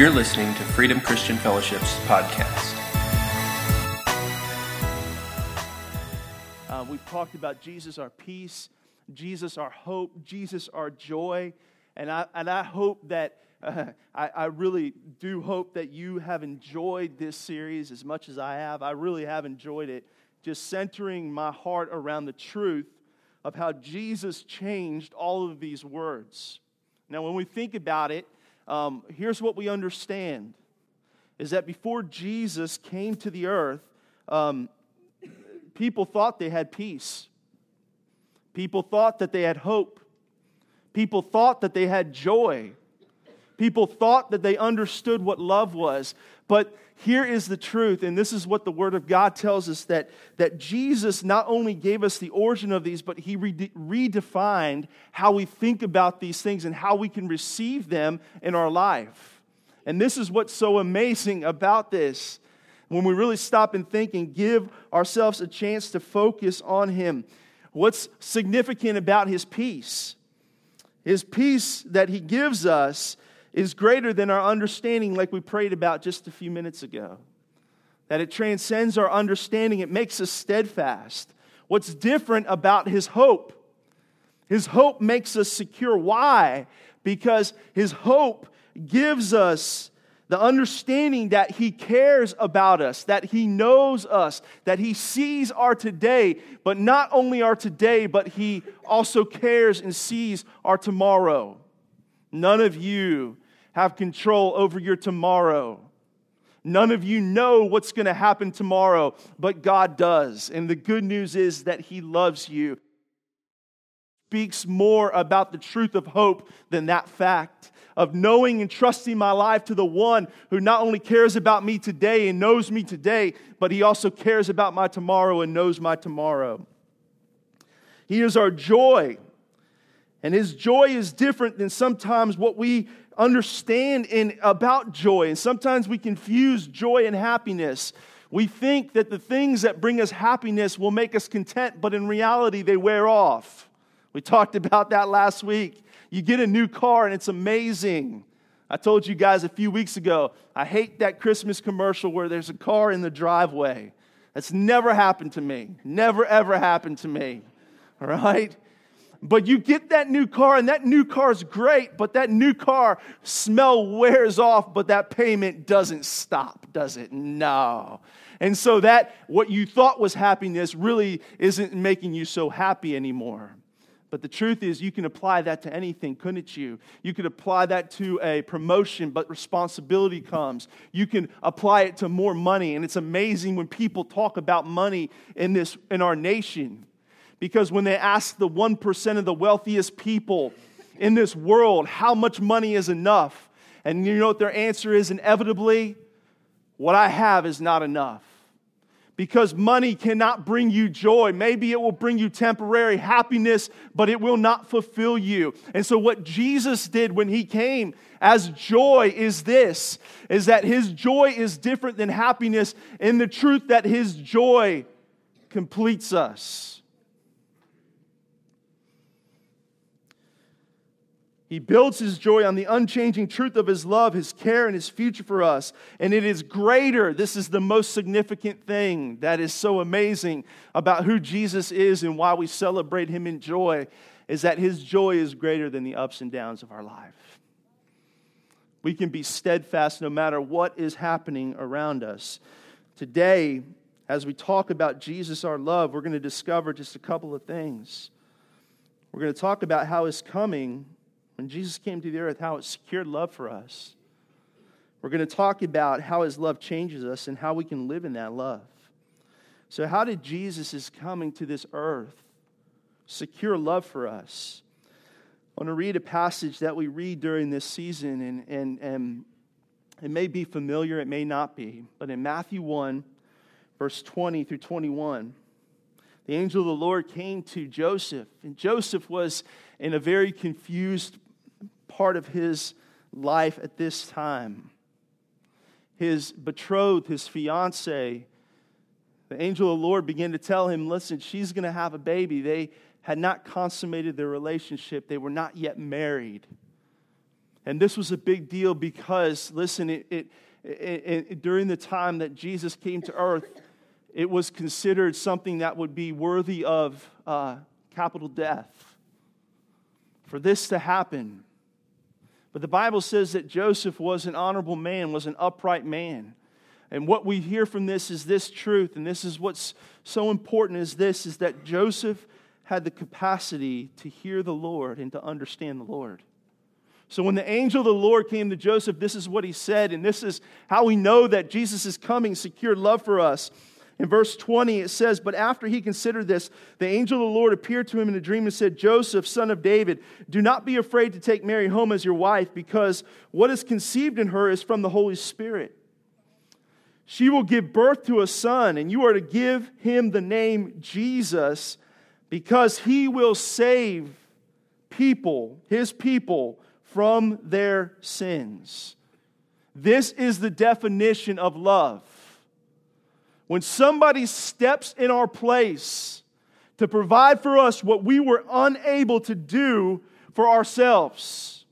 You're listening to Freedom Christian Fellowship's podcast. Uh, we've talked about Jesus, our peace, Jesus, our hope, Jesus, our joy. And I, and I hope that, uh, I, I really do hope that you have enjoyed this series as much as I have. I really have enjoyed it, just centering my heart around the truth of how Jesus changed all of these words. Now, when we think about it, um, here's what we understand is that before Jesus came to the earth, um, people thought they had peace. People thought that they had hope. People thought that they had joy. People thought that they understood what love was. But here is the truth, and this is what the Word of God tells us that, that Jesus not only gave us the origin of these, but He redefined how we think about these things and how we can receive them in our life. And this is what's so amazing about this. When we really stop and think and give ourselves a chance to focus on Him. What's significant about His peace? His peace that He gives us is greater than our understanding, like we prayed about just a few minutes ago. That it transcends our understanding, it makes us steadfast. What's different about his hope? His hope makes us secure. Why? Because his hope gives us the understanding that He cares about us, that He knows us, that He sees our today, but not only our today, but He also cares and sees our tomorrow. None of you have control over your tomorrow. None of you know what's going to happen tomorrow, but God does. And the good news is that He loves you. Speaks more about the truth of hope than that fact of knowing and trusting my life to the one who not only cares about me today and knows me today, but He also cares about my tomorrow and knows my tomorrow. He is our joy. And his joy is different than sometimes what we understand in, about joy. And sometimes we confuse joy and happiness. We think that the things that bring us happiness will make us content, but in reality, they wear off. We talked about that last week. You get a new car and it's amazing. I told you guys a few weeks ago, I hate that Christmas commercial where there's a car in the driveway. That's never happened to me. Never, ever happened to me. All right? But you get that new car, and that new car is great, but that new car smell wears off, but that payment doesn't stop, does it? No. And so that what you thought was happiness really isn't making you so happy anymore. But the truth is, you can apply that to anything, couldn't you? You could apply that to a promotion, but responsibility comes. You can apply it to more money. And it's amazing when people talk about money in, this, in our nation. Because when they ask the 1% of the wealthiest people in this world how much money is enough, and you know what their answer is inevitably? What I have is not enough. Because money cannot bring you joy. Maybe it will bring you temporary happiness, but it will not fulfill you. And so, what Jesus did when he came as joy is this is that his joy is different than happiness in the truth that his joy completes us. He builds his joy on the unchanging truth of his love, his care, and his future for us. And it is greater. This is the most significant thing that is so amazing about who Jesus is and why we celebrate him in joy is that his joy is greater than the ups and downs of our life. We can be steadfast no matter what is happening around us. Today, as we talk about Jesus, our love, we're going to discover just a couple of things. We're going to talk about how his coming when Jesus came to the earth, how it secured love for us. We're going to talk about how his love changes us and how we can live in that love. So, how did Jesus' coming to this earth secure love for us? I want to read a passage that we read during this season, and, and, and it may be familiar, it may not be, but in Matthew 1, verse 20 through 21, the angel of the Lord came to Joseph, and Joseph was in a very confused part of his life at this time. His betrothed, his fiance, the angel of the Lord began to tell him, Listen, she's going to have a baby. They had not consummated their relationship, they were not yet married. And this was a big deal because, listen, it, it, it, during the time that Jesus came to earth, it was considered something that would be worthy of uh, capital death. For this to happen, but the Bible says that Joseph was an honorable man, was an upright man. And what we hear from this is this truth, and this is what's so important is this is that Joseph had the capacity to hear the Lord and to understand the Lord. So when the angel of the Lord came to Joseph, this is what he said, and this is how we know that Jesus is coming, secured love for us. In verse 20, it says, But after he considered this, the angel of the Lord appeared to him in a dream and said, Joseph, son of David, do not be afraid to take Mary home as your wife, because what is conceived in her is from the Holy Spirit. She will give birth to a son, and you are to give him the name Jesus, because he will save people, his people, from their sins. This is the definition of love. When somebody steps in our place to provide for us what we were unable to do for ourselves.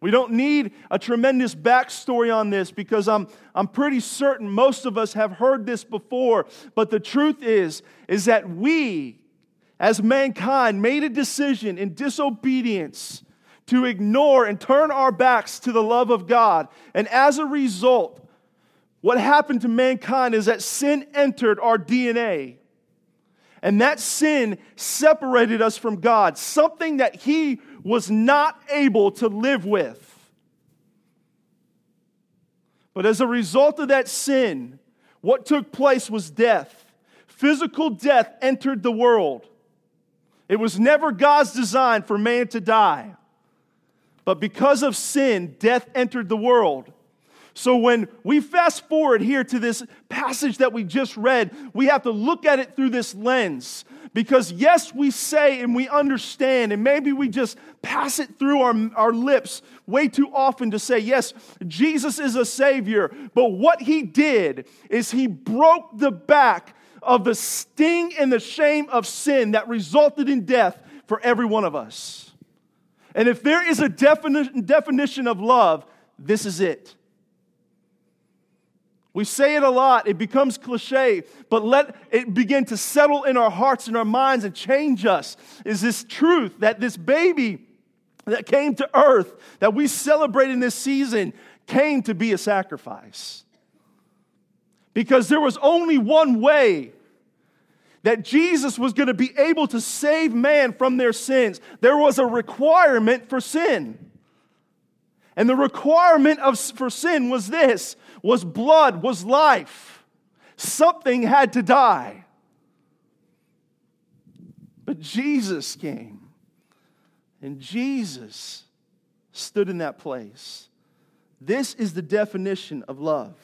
We don't need a tremendous backstory on this because I'm, I'm pretty certain most of us have heard this before. But the truth is, is that we, as mankind, made a decision in disobedience to ignore and turn our backs to the love of God. And as a result, what happened to mankind is that sin entered our DNA. And that sin separated us from God, something that He was not able to live with. But as a result of that sin, what took place was death. Physical death entered the world. It was never God's design for man to die. But because of sin, death entered the world. So when we fast forward here to this passage that we just read, we have to look at it through this lens. Because yes, we say and we understand, and maybe we just pass it through our, our lips way too often to say, yes, Jesus is a Savior. But what He did is He broke the back of the sting and the shame of sin that resulted in death for every one of us. And if there is a defini- definition of love, this is it. We say it a lot, it becomes cliche, but let it begin to settle in our hearts and our minds and change us. Is this truth that this baby that came to earth, that we celebrate in this season, came to be a sacrifice? Because there was only one way that Jesus was going to be able to save man from their sins. There was a requirement for sin. And the requirement of, for sin was this was blood, was life. Something had to die. But Jesus came, and Jesus stood in that place. This is the definition of love.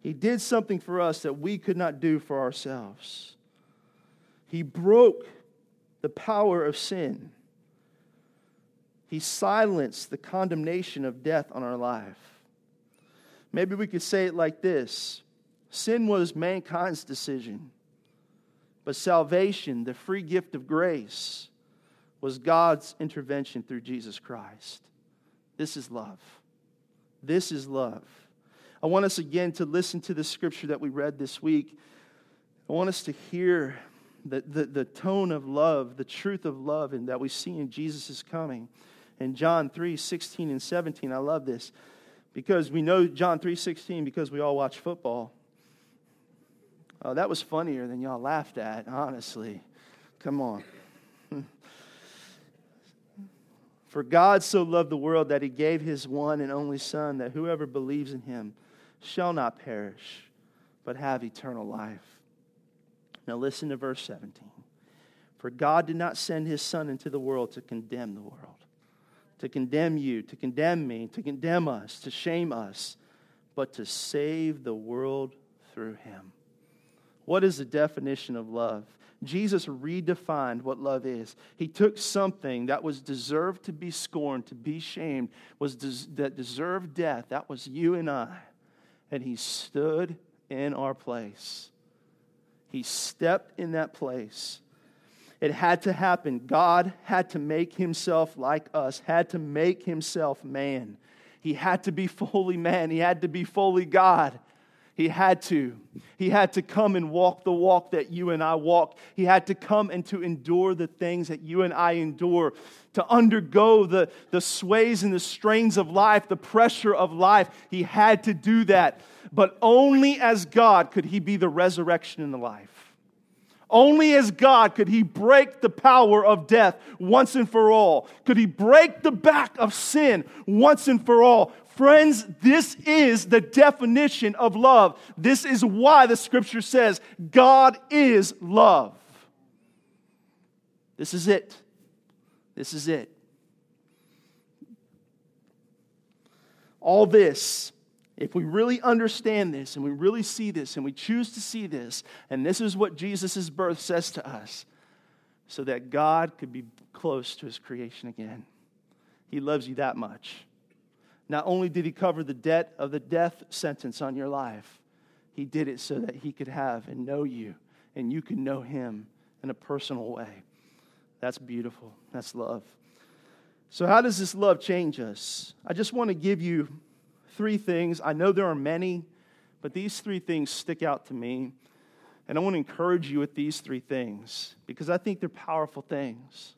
He did something for us that we could not do for ourselves. He broke the power of sin. He silenced the condemnation of death on our life. Maybe we could say it like this Sin was mankind's decision, but salvation, the free gift of grace, was God's intervention through Jesus Christ. This is love. This is love. I want us again to listen to the scripture that we read this week. I want us to hear the, the, the tone of love, the truth of love, and that we see in Jesus' coming. In John 3 16 and 17, I love this because we know John 3:16 because we all watch football. Oh, that was funnier than y'all laughed at, honestly. Come on. For God so loved the world that he gave his one and only Son, that whoever believes in him shall not perish, but have eternal life. Now listen to verse 17. For God did not send his Son into the world to condemn the world to condemn you, to condemn me, to condemn us, to shame us, but to save the world through him. What is the definition of love? Jesus redefined what love is. He took something that was deserved to be scorned, to be shamed, was des- that deserved death. That was you and I. And he stood in our place. He stepped in that place It had to happen. God had to make himself like us, had to make himself man. He had to be fully man, he had to be fully God. He had to. He had to come and walk the walk that you and I walk. He had to come and to endure the things that you and I endure, to undergo the, the sways and the strains of life, the pressure of life. He had to do that. But only as God could he be the resurrection in the life. Only as God could he break the power of death once and for all. Could he break the back of sin once and for all. Friends, this is the definition of love. This is why the scripture says God is love. This is it. This is it. All this if we really understand this and we really see this and we choose to see this, and this is what Jesus' birth says to us, so that God could be close to his creation again. He loves you that much. Not only did he cover the debt of the death sentence on your life, he did it so that he could have and know you, and you can know him in a personal way. That's beautiful. That's love. So, how does this love change us? I just want to give you three things. I know there are many, but these three things stick out to me. And I want to encourage you with these three things because I think they're powerful things.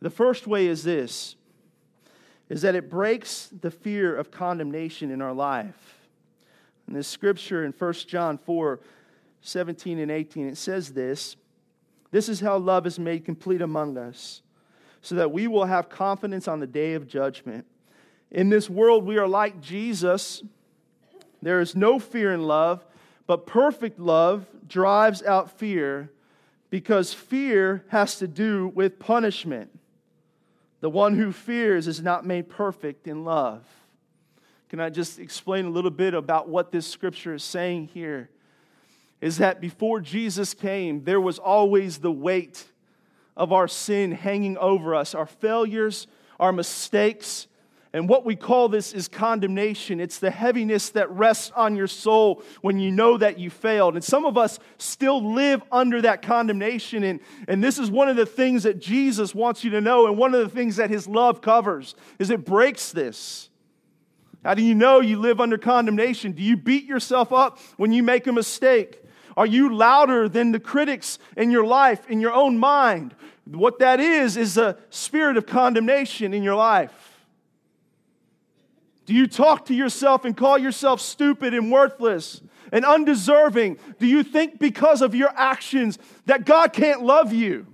The first way is this is that it breaks the fear of condemnation in our life. In this scripture in 1 John 4 17 and 18, it says this This is how love is made complete among us, so that we will have confidence on the day of judgment. In this world, we are like Jesus. There is no fear in love, but perfect love drives out fear because fear has to do with punishment. The one who fears is not made perfect in love. Can I just explain a little bit about what this scripture is saying here? Is that before Jesus came, there was always the weight of our sin hanging over us, our failures, our mistakes, and what we call this is condemnation. It's the heaviness that rests on your soul when you know that you failed. And some of us still live under that condemnation. And, and this is one of the things that Jesus wants you to know. And one of the things that his love covers is it breaks this. How do you know you live under condemnation? Do you beat yourself up when you make a mistake? Are you louder than the critics in your life, in your own mind? What that is, is a spirit of condemnation in your life. Do you talk to yourself and call yourself stupid and worthless and undeserving? Do you think because of your actions that God can't love you?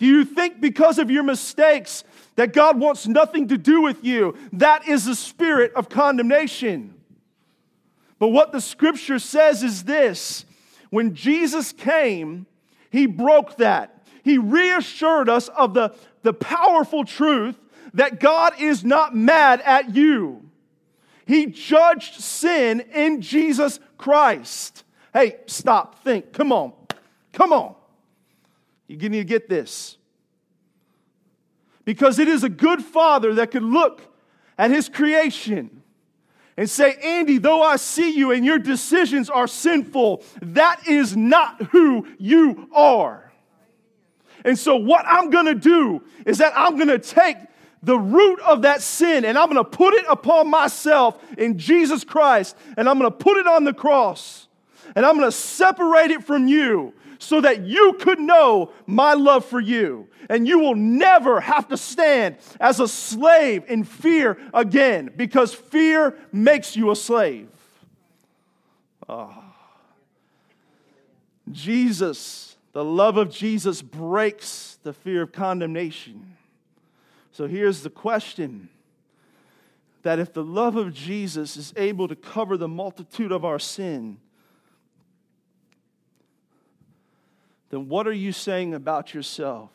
Do you think because of your mistakes that God wants nothing to do with you? That is the spirit of condemnation. But what the scripture says is this when Jesus came, he broke that. He reassured us of the, the powerful truth that God is not mad at you. He judged sin in Jesus Christ. Hey, stop, think, come on, come on. You need to get this. Because it is a good father that could look at his creation and say, Andy, though I see you and your decisions are sinful, that is not who you are. And so, what I'm gonna do is that I'm gonna take the root of that sin and I'm going to put it upon myself in Jesus Christ and I'm going to put it on the cross and I'm going to separate it from you so that you could know my love for you. And you will never have to stand as a slave in fear again because fear makes you a slave. Oh. Jesus, the love of Jesus breaks the fear of condemnation. So here's the question that if the love of Jesus is able to cover the multitude of our sin, then what are you saying about yourself?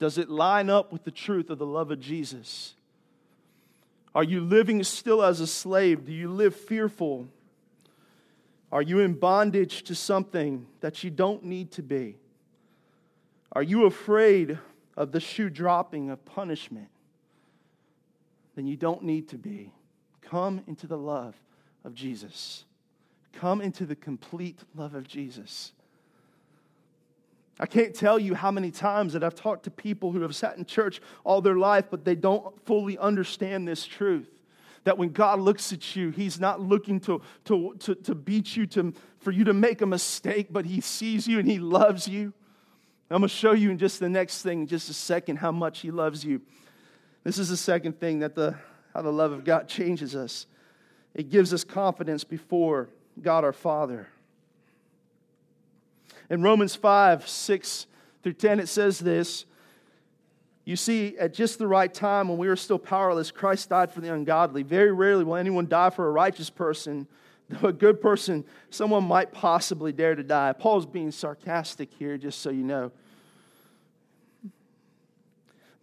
Does it line up with the truth of the love of Jesus? Are you living still as a slave? Do you live fearful? Are you in bondage to something that you don't need to be? Are you afraid of the shoe dropping of punishment, then you don't need to be. Come into the love of Jesus. Come into the complete love of Jesus. I can't tell you how many times that I've talked to people who have sat in church all their life, but they don't fully understand this truth. That when God looks at you, He's not looking to, to, to, to beat you, to, for you to make a mistake, but He sees you and He loves you. I'm going to show you in just the next thing, in just a second, how much He loves you. This is the second thing that the, how the love of God changes us. It gives us confidence before God our Father. In Romans 5 6 through 10, it says this You see, at just the right time when we were still powerless, Christ died for the ungodly. Very rarely will anyone die for a righteous person. Though a good person, someone might possibly dare to die. Paul's being sarcastic here, just so you know.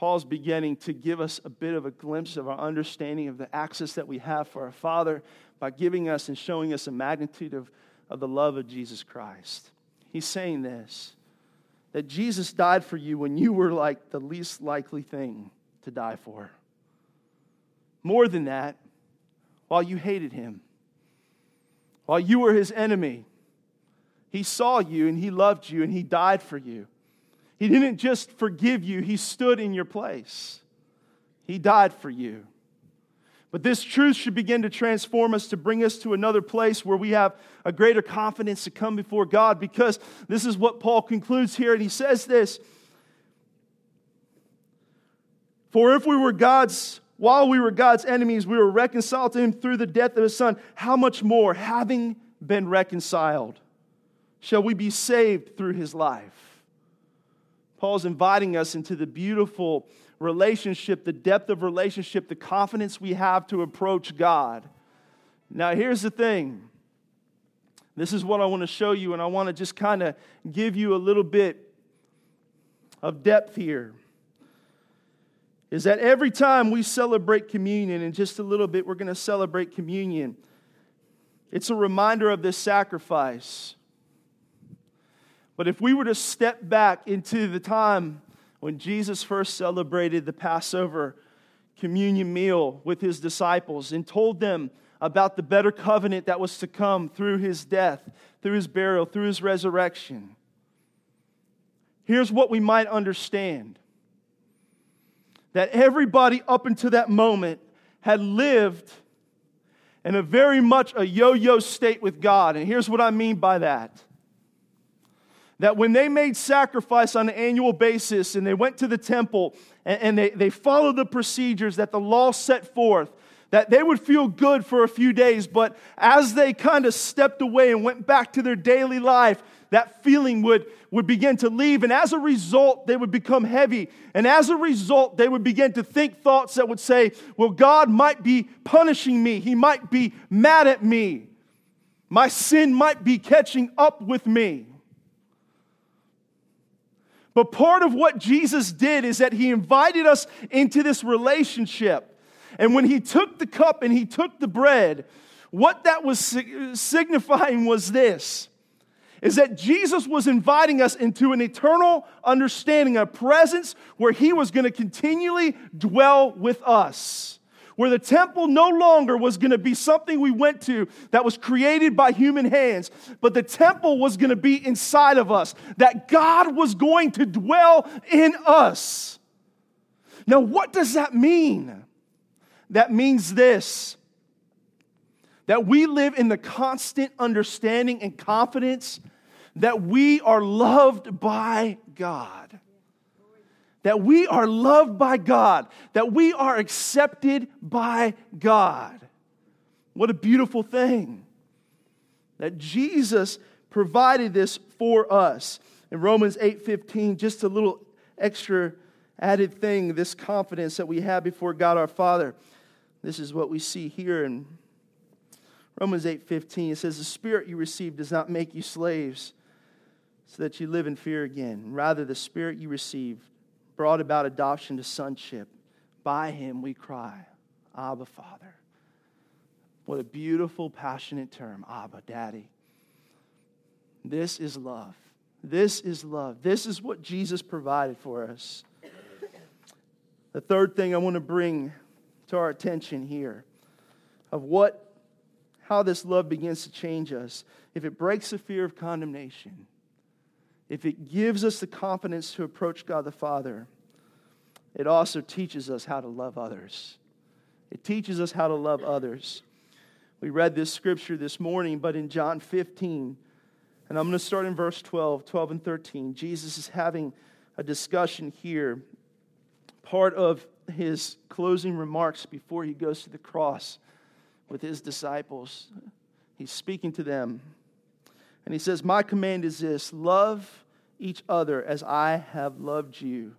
Paul's beginning to give us a bit of a glimpse of our understanding of the access that we have for our Father by giving us and showing us a magnitude of, of the love of Jesus Christ. He's saying this that Jesus died for you when you were like the least likely thing to die for. More than that, while you hated him, while you were his enemy, he saw you and he loved you and he died for you. He didn't just forgive you, he stood in your place. He died for you. But this truth should begin to transform us to bring us to another place where we have a greater confidence to come before God because this is what Paul concludes here. And he says this For if we were God's, while we were God's enemies, we were reconciled to him through the death of his son, how much more, having been reconciled, shall we be saved through his life? Paul's inviting us into the beautiful relationship, the depth of relationship, the confidence we have to approach God. Now, here's the thing. This is what I want to show you, and I want to just kind of give you a little bit of depth here. Is that every time we celebrate communion, in just a little bit, we're going to celebrate communion, it's a reminder of this sacrifice. But if we were to step back into the time when Jesus first celebrated the Passover communion meal with his disciples and told them about the better covenant that was to come through his death, through his burial, through his resurrection. Here's what we might understand that everybody up until that moment had lived in a very much a yo yo state with God. And here's what I mean by that that when they made sacrifice on an annual basis and they went to the temple and, and they, they followed the procedures that the law set forth, that they would feel good for a few days, but as they kind of stepped away and went back to their daily life, that feeling would, would begin to leave. And as a result, they would become heavy. And as a result, they would begin to think thoughts that would say, Well, God might be punishing me. He might be mad at me. My sin might be catching up with me. But part of what Jesus did is that he invited us into this relationship. And when he took the cup and he took the bread, what that was signifying was this is that Jesus was inviting us into an eternal understanding, a presence where he was going to continually dwell with us where the temple no longer was going to be something we went to that was created by human hands, but the temple was going to be inside of us, that God was going to dwell in us. Now, what does that mean? That means this that we live in the constant understanding and confidence that we are loved by God that we are loved by God, that we are accepted by God. What a beautiful thing that Jesus provided this for us. In Romans 8:15, just a little extra added thing, this confidence that we have before God our Father. This is what we see here in Romans 8:15. It says, "The spirit you received does not make you slaves, so that you live in fear again. Rather, the spirit you received brought about adoption to sonship, by him we cry, Abba, Father. What a beautiful, passionate term, Abba, Daddy. This is love. This is love. This is what Jesus provided for us. The third thing I want to bring to our attention here of what how this love begins to change us. If it breaks the fear of condemnation, if it gives us the confidence to approach God the Father, it also teaches us how to love others. It teaches us how to love others. We read this scripture this morning, but in John 15, and I'm going to start in verse 12, 12 and 13. Jesus is having a discussion here, part of his closing remarks before he goes to the cross with his disciples. He's speaking to them. And he says, My command is this love each other as I have loved you.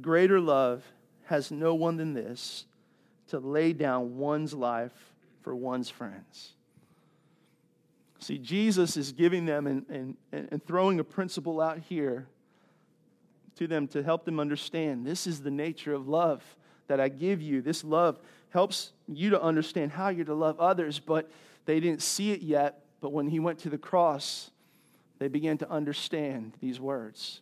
Greater love has no one than this to lay down one's life for one's friends. See, Jesus is giving them and, and, and throwing a principle out here to them to help them understand this is the nature of love that I give you. This love helps you to understand how you're to love others, but they didn't see it yet. But when he went to the cross, they began to understand these words.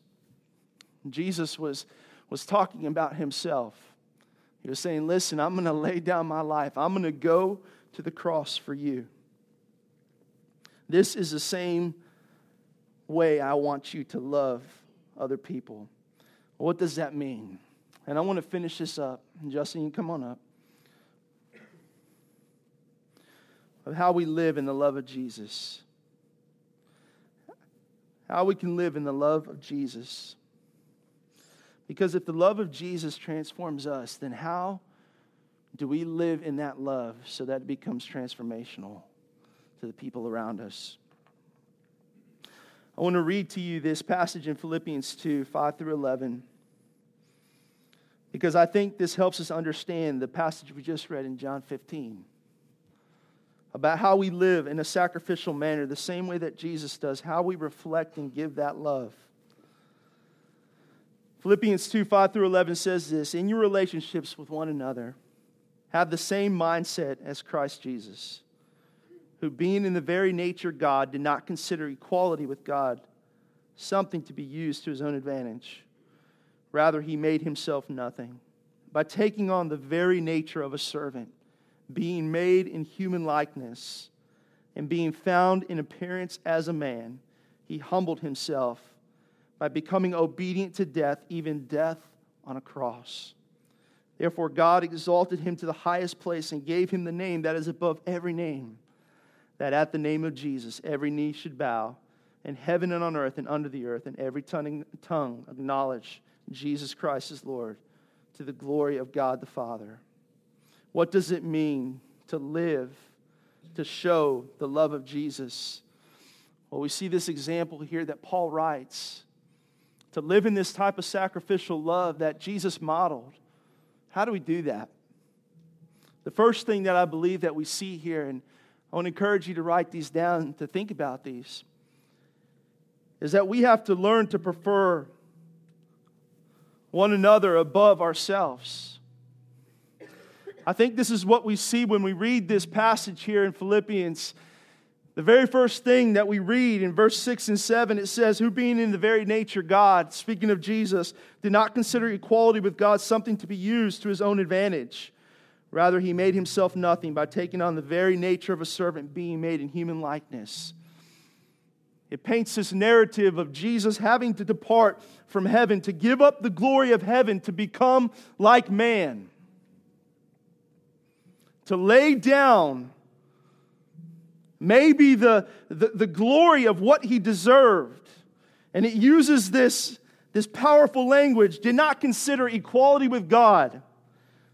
Jesus was, was talking about himself. He was saying, Listen, I'm going to lay down my life, I'm going to go to the cross for you. This is the same way I want you to love other people. What does that mean? And I want to finish this up. Justin, you come on up. Of how we live in the love of Jesus. How we can live in the love of Jesus. Because if the love of Jesus transforms us, then how do we live in that love so that it becomes transformational to the people around us? I want to read to you this passage in Philippians 2 5 through 11 because I think this helps us understand the passage we just read in John 15 about how we live in a sacrificial manner, the same way that Jesus does, how we reflect and give that love. Philippians 2 5 through 11 says this In your relationships with one another, have the same mindset as Christ Jesus, who, being in the very nature God, did not consider equality with God something to be used to his own advantage. Rather, he made himself nothing by taking on the very nature of a servant, being made in human likeness, and being found in appearance as a man, he humbled himself by becoming obedient to death, even death on a cross. Therefore, God exalted him to the highest place and gave him the name that is above every name, that at the name of Jesus every knee should bow, in heaven and on earth and under the earth, and every tongue acknowledge Jesus Christ as Lord, to the glory of God the Father. What does it mean to live, to show the love of Jesus? Well, we see this example here that Paul writes to live in this type of sacrificial love that Jesus modeled. How do we do that? The first thing that I believe that we see here, and I want to encourage you to write these down to think about these, is that we have to learn to prefer one another above ourselves. I think this is what we see when we read this passage here in Philippians the very first thing that we read in verse 6 and 7, it says, Who being in the very nature God, speaking of Jesus, did not consider equality with God something to be used to his own advantage. Rather, he made himself nothing by taking on the very nature of a servant, being made in human likeness. It paints this narrative of Jesus having to depart from heaven, to give up the glory of heaven, to become like man, to lay down maybe the, the, the glory of what he deserved. And it uses this, this powerful language did not consider equality with God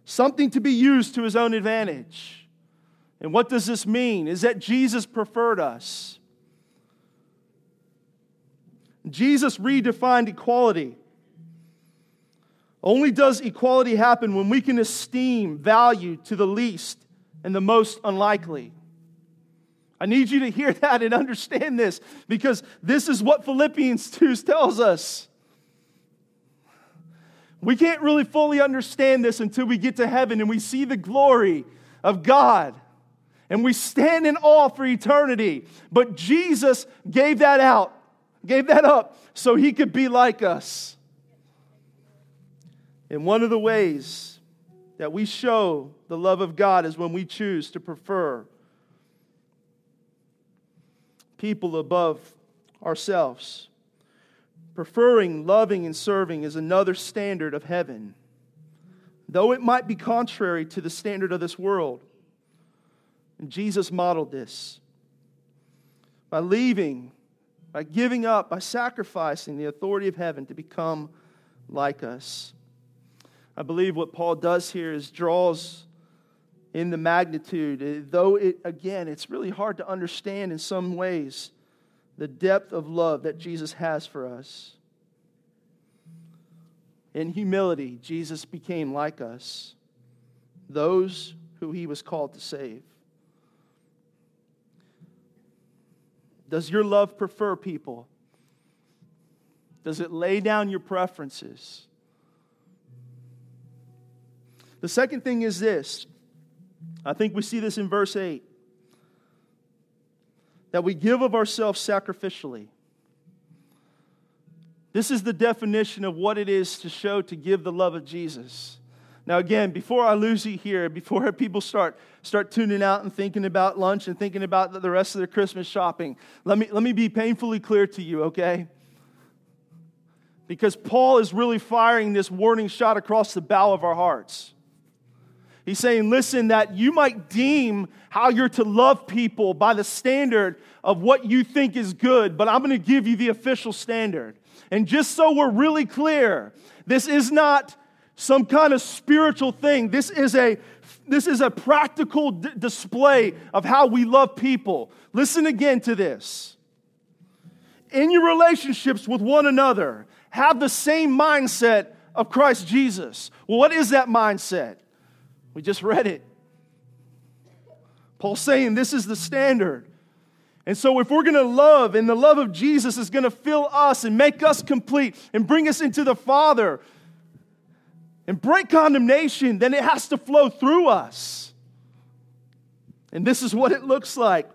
something to be used to his own advantage. And what does this mean? Is that Jesus preferred us. Jesus redefined equality. Only does equality happen when we can esteem value to the least and the most unlikely. I need you to hear that and understand this because this is what Philippians 2 tells us. We can't really fully understand this until we get to heaven and we see the glory of God and we stand in awe for eternity. But Jesus gave that out, gave that up so he could be like us. And one of the ways that we show the love of God is when we choose to prefer people above ourselves. Preferring, loving, and serving is another standard of heaven, though it might be contrary to the standard of this world. And Jesus modeled this by leaving, by giving up, by sacrificing the authority of heaven to become like us. I believe what Paul does here is draws in the magnitude, eh, though it, again, it's really hard to understand in some ways the depth of love that Jesus has for us. In humility, Jesus became like us, those who he was called to save. Does your love prefer people? Does it lay down your preferences? The second thing is this I think we see this in verse 8 that we give of ourselves sacrificially. This is the definition of what it is to show to give the love of Jesus. Now, again, before I lose you here, before people start, start tuning out and thinking about lunch and thinking about the rest of their Christmas shopping, let me, let me be painfully clear to you, okay? Because Paul is really firing this warning shot across the bow of our hearts. He's saying, listen, that you might deem how you're to love people by the standard of what you think is good, but I'm going to give you the official standard. And just so we're really clear, this is not some kind of spiritual thing. This is a this is a practical d- display of how we love people. Listen again to this. In your relationships with one another, have the same mindset of Christ Jesus. Well, what is that mindset? We just read it. Paul's saying this is the standard. And so, if we're going to love, and the love of Jesus is going to fill us and make us complete and bring us into the Father, and break condemnation, then it has to flow through us. And this is what it looks like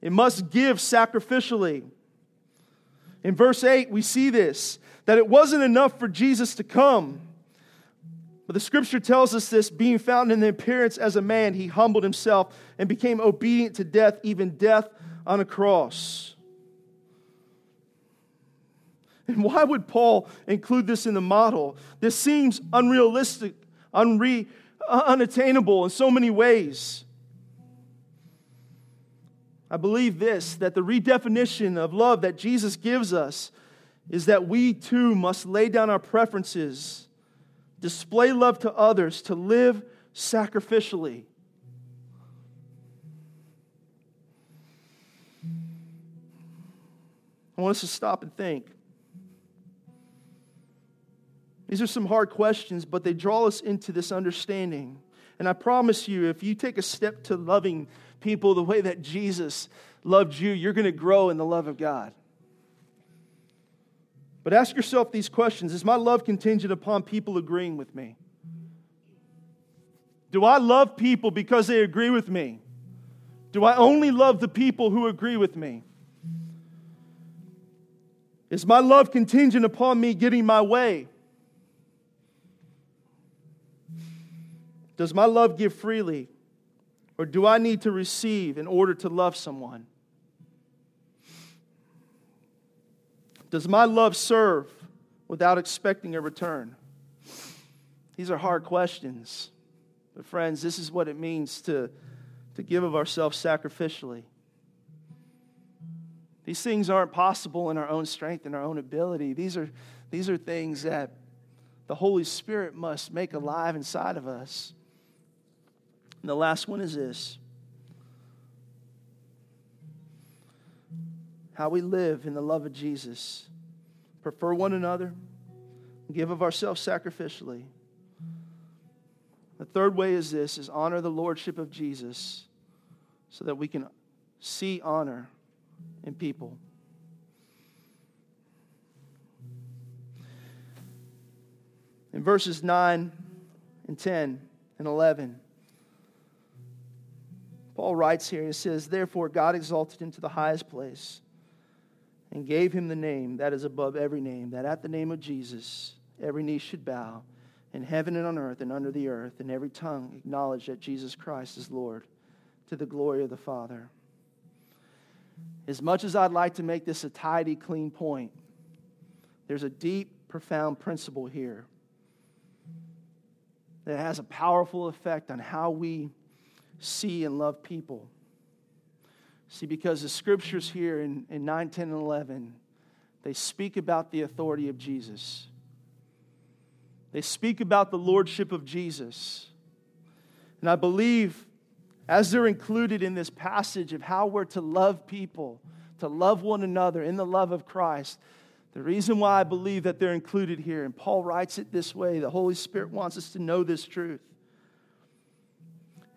it must give sacrificially. In verse 8, we see this that it wasn't enough for Jesus to come. But the scripture tells us this being found in the appearance as a man, he humbled himself and became obedient to death, even death on a cross. And why would Paul include this in the model? This seems unrealistic, unre- unattainable in so many ways. I believe this that the redefinition of love that Jesus gives us is that we too must lay down our preferences, display love to others, to live sacrificially. I want us to stop and think. These are some hard questions, but they draw us into this understanding. And I promise you, if you take a step to loving people the way that Jesus loved you, you're going to grow in the love of God. But ask yourself these questions Is my love contingent upon people agreeing with me? Do I love people because they agree with me? Do I only love the people who agree with me? Is my love contingent upon me getting my way? Does my love give freely? Or do I need to receive in order to love someone? Does my love serve without expecting a return? These are hard questions. But, friends, this is what it means to, to give of ourselves sacrificially. These things aren't possible in our own strength and our own ability. These are, these are things that the Holy Spirit must make alive inside of us. And the last one is this how we live in the love of Jesus. Prefer one another, give of ourselves sacrificially. The third way is this is honor the lordship of Jesus so that we can see honor in people. In verses 9 and 10 and 11, Paul writes here, he says, Therefore God exalted him to the highest place and gave him the name that is above every name, that at the name of Jesus every knee should bow in heaven and on earth and under the earth, and every tongue acknowledge that Jesus Christ is Lord to the glory of the Father. As much as I'd like to make this a tidy, clean point, there's a deep, profound principle here that has a powerful effect on how we see and love people. See, because the scriptures here in, in 9, 10, and 11, they speak about the authority of Jesus. They speak about the lordship of Jesus. And I believe, as they're included in this passage of how we're to love people, to love one another in the love of Christ, the reason why I believe that they're included here, and Paul writes it this way the Holy Spirit wants us to know this truth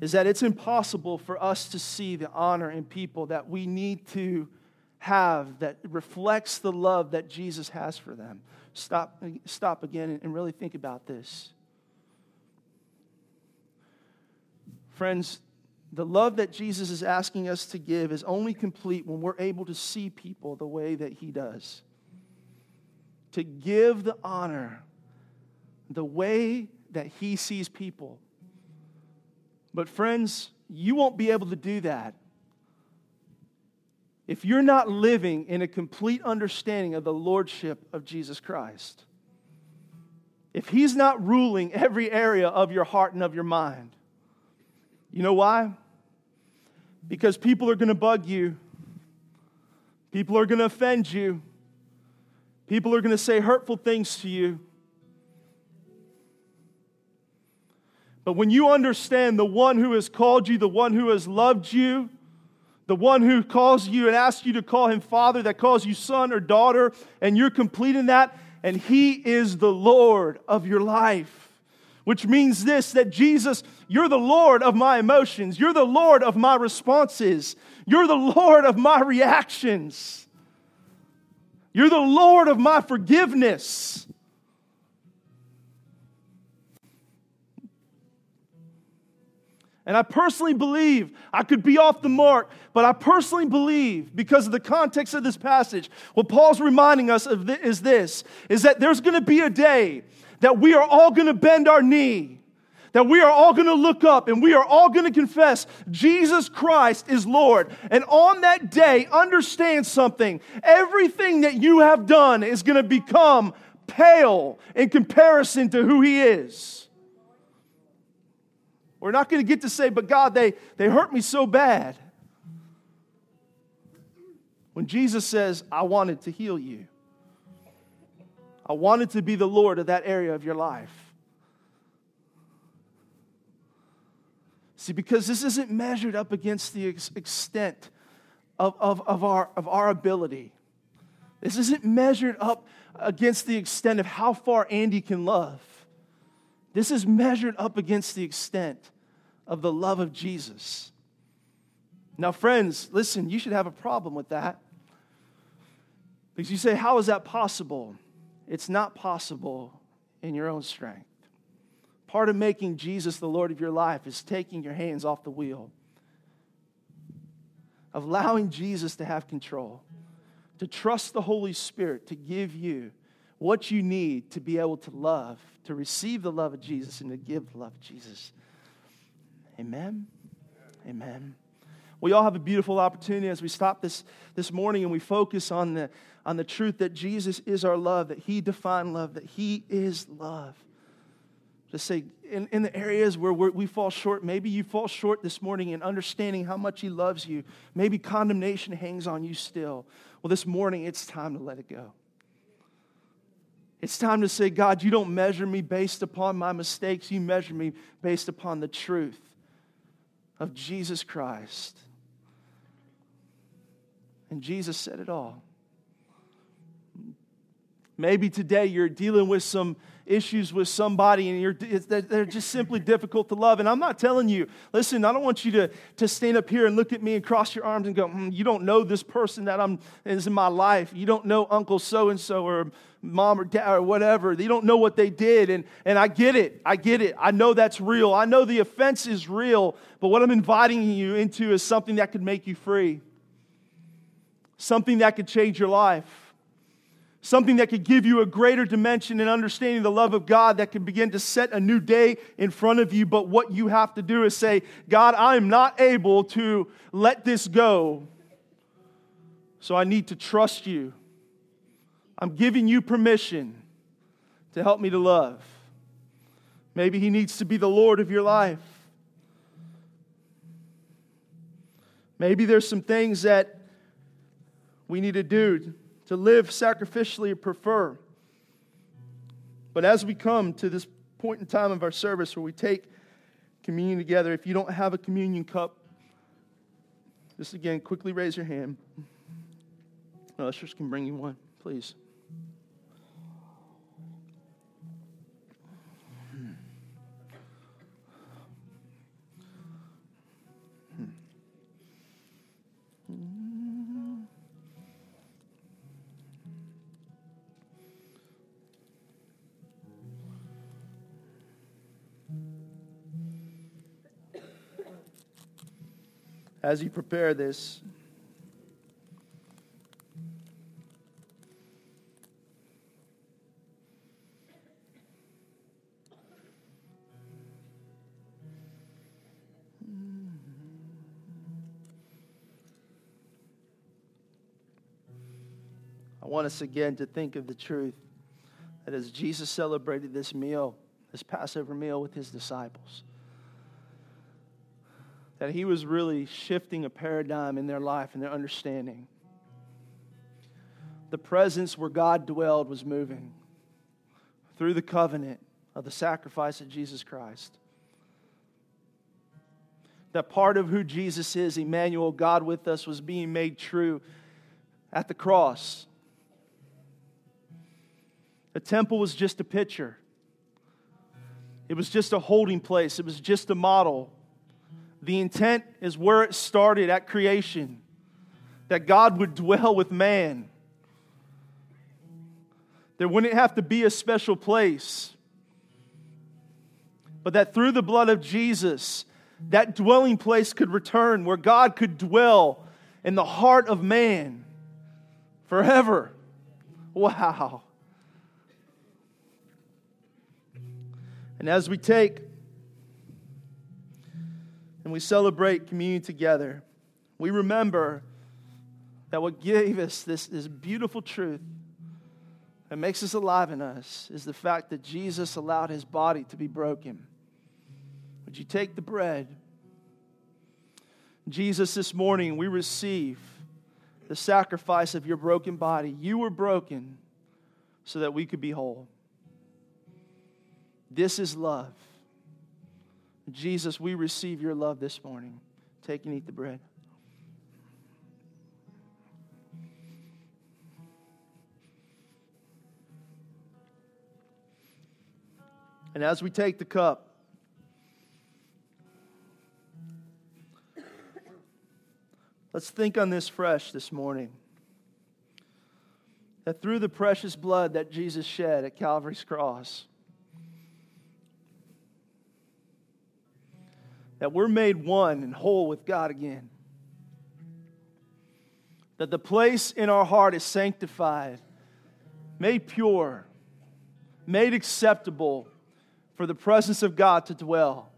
is that it's impossible for us to see the honor in people that we need to have that reflects the love that Jesus has for them. Stop, stop again and really think about this. Friends, the love that Jesus is asking us to give is only complete when we're able to see people the way that He does. To give the honor the way that He sees people but, friends, you won't be able to do that if you're not living in a complete understanding of the lordship of Jesus Christ. If He's not ruling every area of your heart and of your mind. You know why? Because people are going to bug you, people are going to offend you, people are going to say hurtful things to you. But when you understand the one who has called you, the one who has loved you, the one who calls you and asks you to call him father, that calls you son or daughter, and you're completing that, and he is the Lord of your life. Which means this that Jesus, you're the Lord of my emotions, you're the Lord of my responses, you're the Lord of my reactions, you're the Lord of my forgiveness. And I personally believe, I could be off the mark, but I personally believe, because of the context of this passage, what Paul's reminding us of is this is that there's going to be a day that we are all going to bend our knee, that we are all going to look up and we are all going to confess Jesus Christ is Lord. And on that day, understand something everything that you have done is going to become pale in comparison to who He is. We're not going to get to say, but God, they, they hurt me so bad. When Jesus says, I wanted to heal you, I wanted to be the Lord of that area of your life. See, because this isn't measured up against the ex- extent of, of, of, our, of our ability. This isn't measured up against the extent of how far Andy can love. This is measured up against the extent of the love of Jesus. Now, friends, listen, you should have a problem with that. Because you say, How is that possible? It's not possible in your own strength. Part of making Jesus the Lord of your life is taking your hands off the wheel, of allowing Jesus to have control, to trust the Holy Spirit to give you what you need to be able to love, to receive the love of Jesus, and to give the love of Jesus. Amen. Amen. We all have a beautiful opportunity as we stop this, this morning and we focus on the, on the truth that Jesus is our love, that He defined love, that He is love. Just say, in, in the areas where we fall short, maybe you fall short this morning in understanding how much He loves you. Maybe condemnation hangs on you still. Well, this morning, it's time to let it go. It's time to say, God, you don't measure me based upon my mistakes. You measure me based upon the truth of Jesus Christ. And Jesus said it all. Maybe today you're dealing with some issues with somebody and you're, they're just simply difficult to love. And I'm not telling you, listen, I don't want you to, to stand up here and look at me and cross your arms and go, mm, you don't know this person that I'm, is in my life. You don't know Uncle so and so or mom or dad or whatever. They don't know what they did. And, and I get it. I get it. I know that's real. I know the offense is real. But what I'm inviting you into is something that could make you free, something that could change your life something that could give you a greater dimension and understanding the love of God that can begin to set a new day in front of you. But what you have to do is say, God, I am not able to let this go, so I need to trust you. I'm giving you permission to help me to love. Maybe He needs to be the Lord of your life. Maybe there's some things that we need to do to live sacrificially prefer. But as we come to this point in time of our service where we take communion together, if you don't have a communion cup, just again, quickly raise your hand. Ushers can bring you one, please. As you prepare this, I want us again to think of the truth that as Jesus celebrated this meal, this Passover meal with his disciples, that he was really shifting a paradigm in their life and their understanding. The presence where God dwelled was moving through the covenant of the sacrifice of Jesus Christ. That part of who Jesus is, Emmanuel, God with us, was being made true at the cross. The temple was just a picture. It was just a holding place. It was just a model the intent is where it started at creation that God would dwell with man. There wouldn't have to be a special place, but that through the blood of Jesus, that dwelling place could return where God could dwell in the heart of man forever. Wow. And as we take and we celebrate communion together, we remember that what gave us this, this beautiful truth that makes us alive in us is the fact that Jesus allowed his body to be broken. Would you take the bread? Jesus, this morning we receive the sacrifice of your broken body. You were broken so that we could be whole. This is love. Jesus, we receive your love this morning. Take and eat the bread. And as we take the cup, let's think on this fresh this morning. That through the precious blood that Jesus shed at Calvary's cross, that we're made one and whole with God again. That the place in our heart is sanctified, made pure, made acceptable for the presence of God to dwell.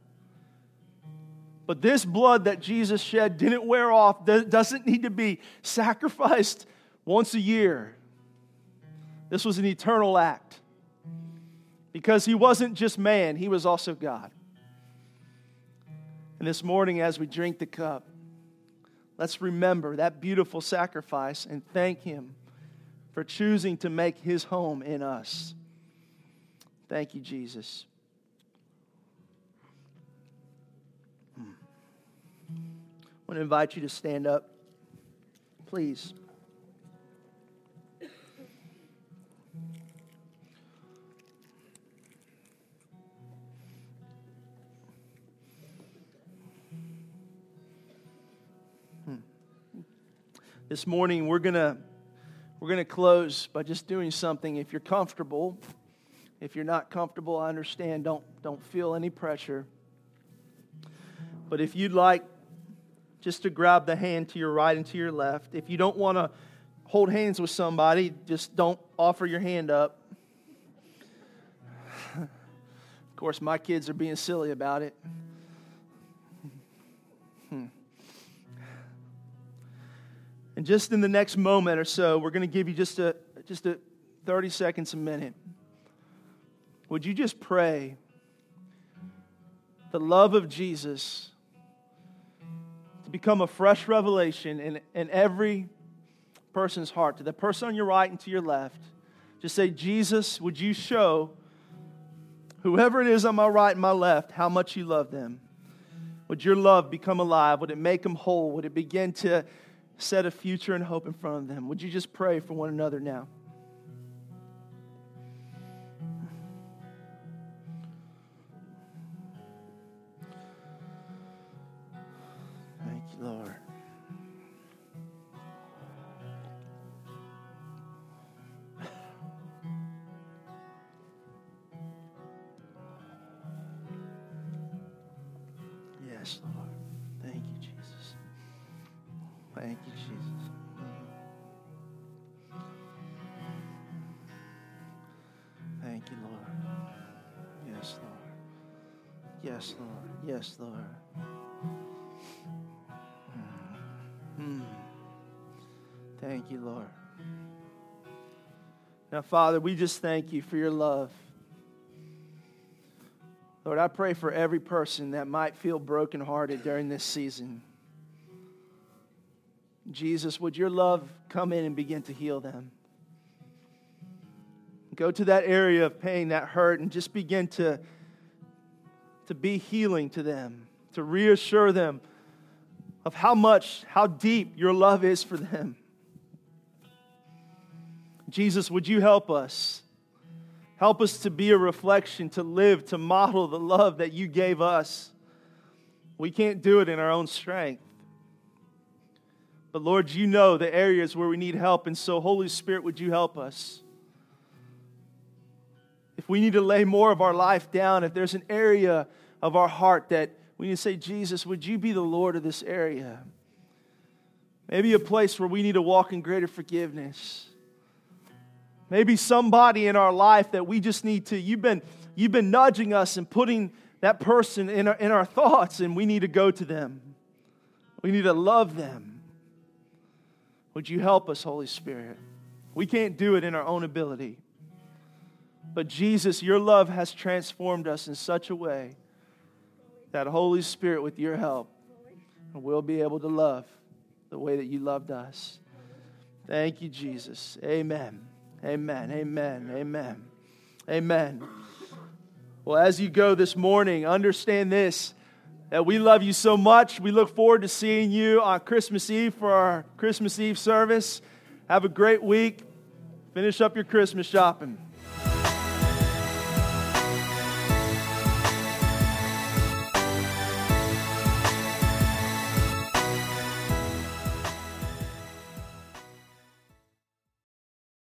But this blood that Jesus shed didn't wear off, doesn't need to be sacrificed once a year. This was an eternal act because he wasn't just man, he was also God. And this morning, as we drink the cup, let's remember that beautiful sacrifice and thank Him for choosing to make His home in us. Thank you, Jesus. Hmm. I want to invite you to stand up, please. This morning we're going to we're going to close by just doing something if you're comfortable. If you're not comfortable, I understand. Don't don't feel any pressure. But if you'd like just to grab the hand to your right and to your left, if you don't want to hold hands with somebody, just don't offer your hand up. of course, my kids are being silly about it. And just in the next moment or so, we're going to give you just a just a 30 seconds a minute. Would you just pray the love of Jesus to become a fresh revelation in, in every person's heart, to the person on your right and to your left? Just say, Jesus, would you show whoever it is on my right and my left how much you love them? Would your love become alive? Would it make them whole? Would it begin to set a future and hope in front of them. Would you just pray for one another now? Thank you, Lord. Yes, Lord. Thank you, Lord. Yes, Lord. Yes, Lord. Yes, Lord. Mm. Thank you, Lord. Now, Father, we just thank you for your love. Lord, I pray for every person that might feel brokenhearted during this season. Jesus, would your love come in and begin to heal them? Go to that area of pain, that hurt, and just begin to, to be healing to them, to reassure them of how much, how deep your love is for them. Jesus, would you help us? Help us to be a reflection, to live, to model the love that you gave us. We can't do it in our own strength. But Lord, you know the areas where we need help, and so, Holy Spirit, would you help us? If we need to lay more of our life down, if there's an area of our heart that we need to say, Jesus, would you be the Lord of this area? Maybe a place where we need to walk in greater forgiveness. Maybe somebody in our life that we just need to, you've been, you've been nudging us and putting that person in our, in our thoughts, and we need to go to them. We need to love them. Would you help us, Holy Spirit? We can't do it in our own ability. But Jesus, your love has transformed us in such a way that, Holy Spirit, with your help, we'll be able to love the way that you loved us. Thank you, Jesus. Amen. Amen. Amen. Amen. Amen. Well, as you go this morning, understand this that we love you so much. We look forward to seeing you on Christmas Eve for our Christmas Eve service. Have a great week. Finish up your Christmas shopping.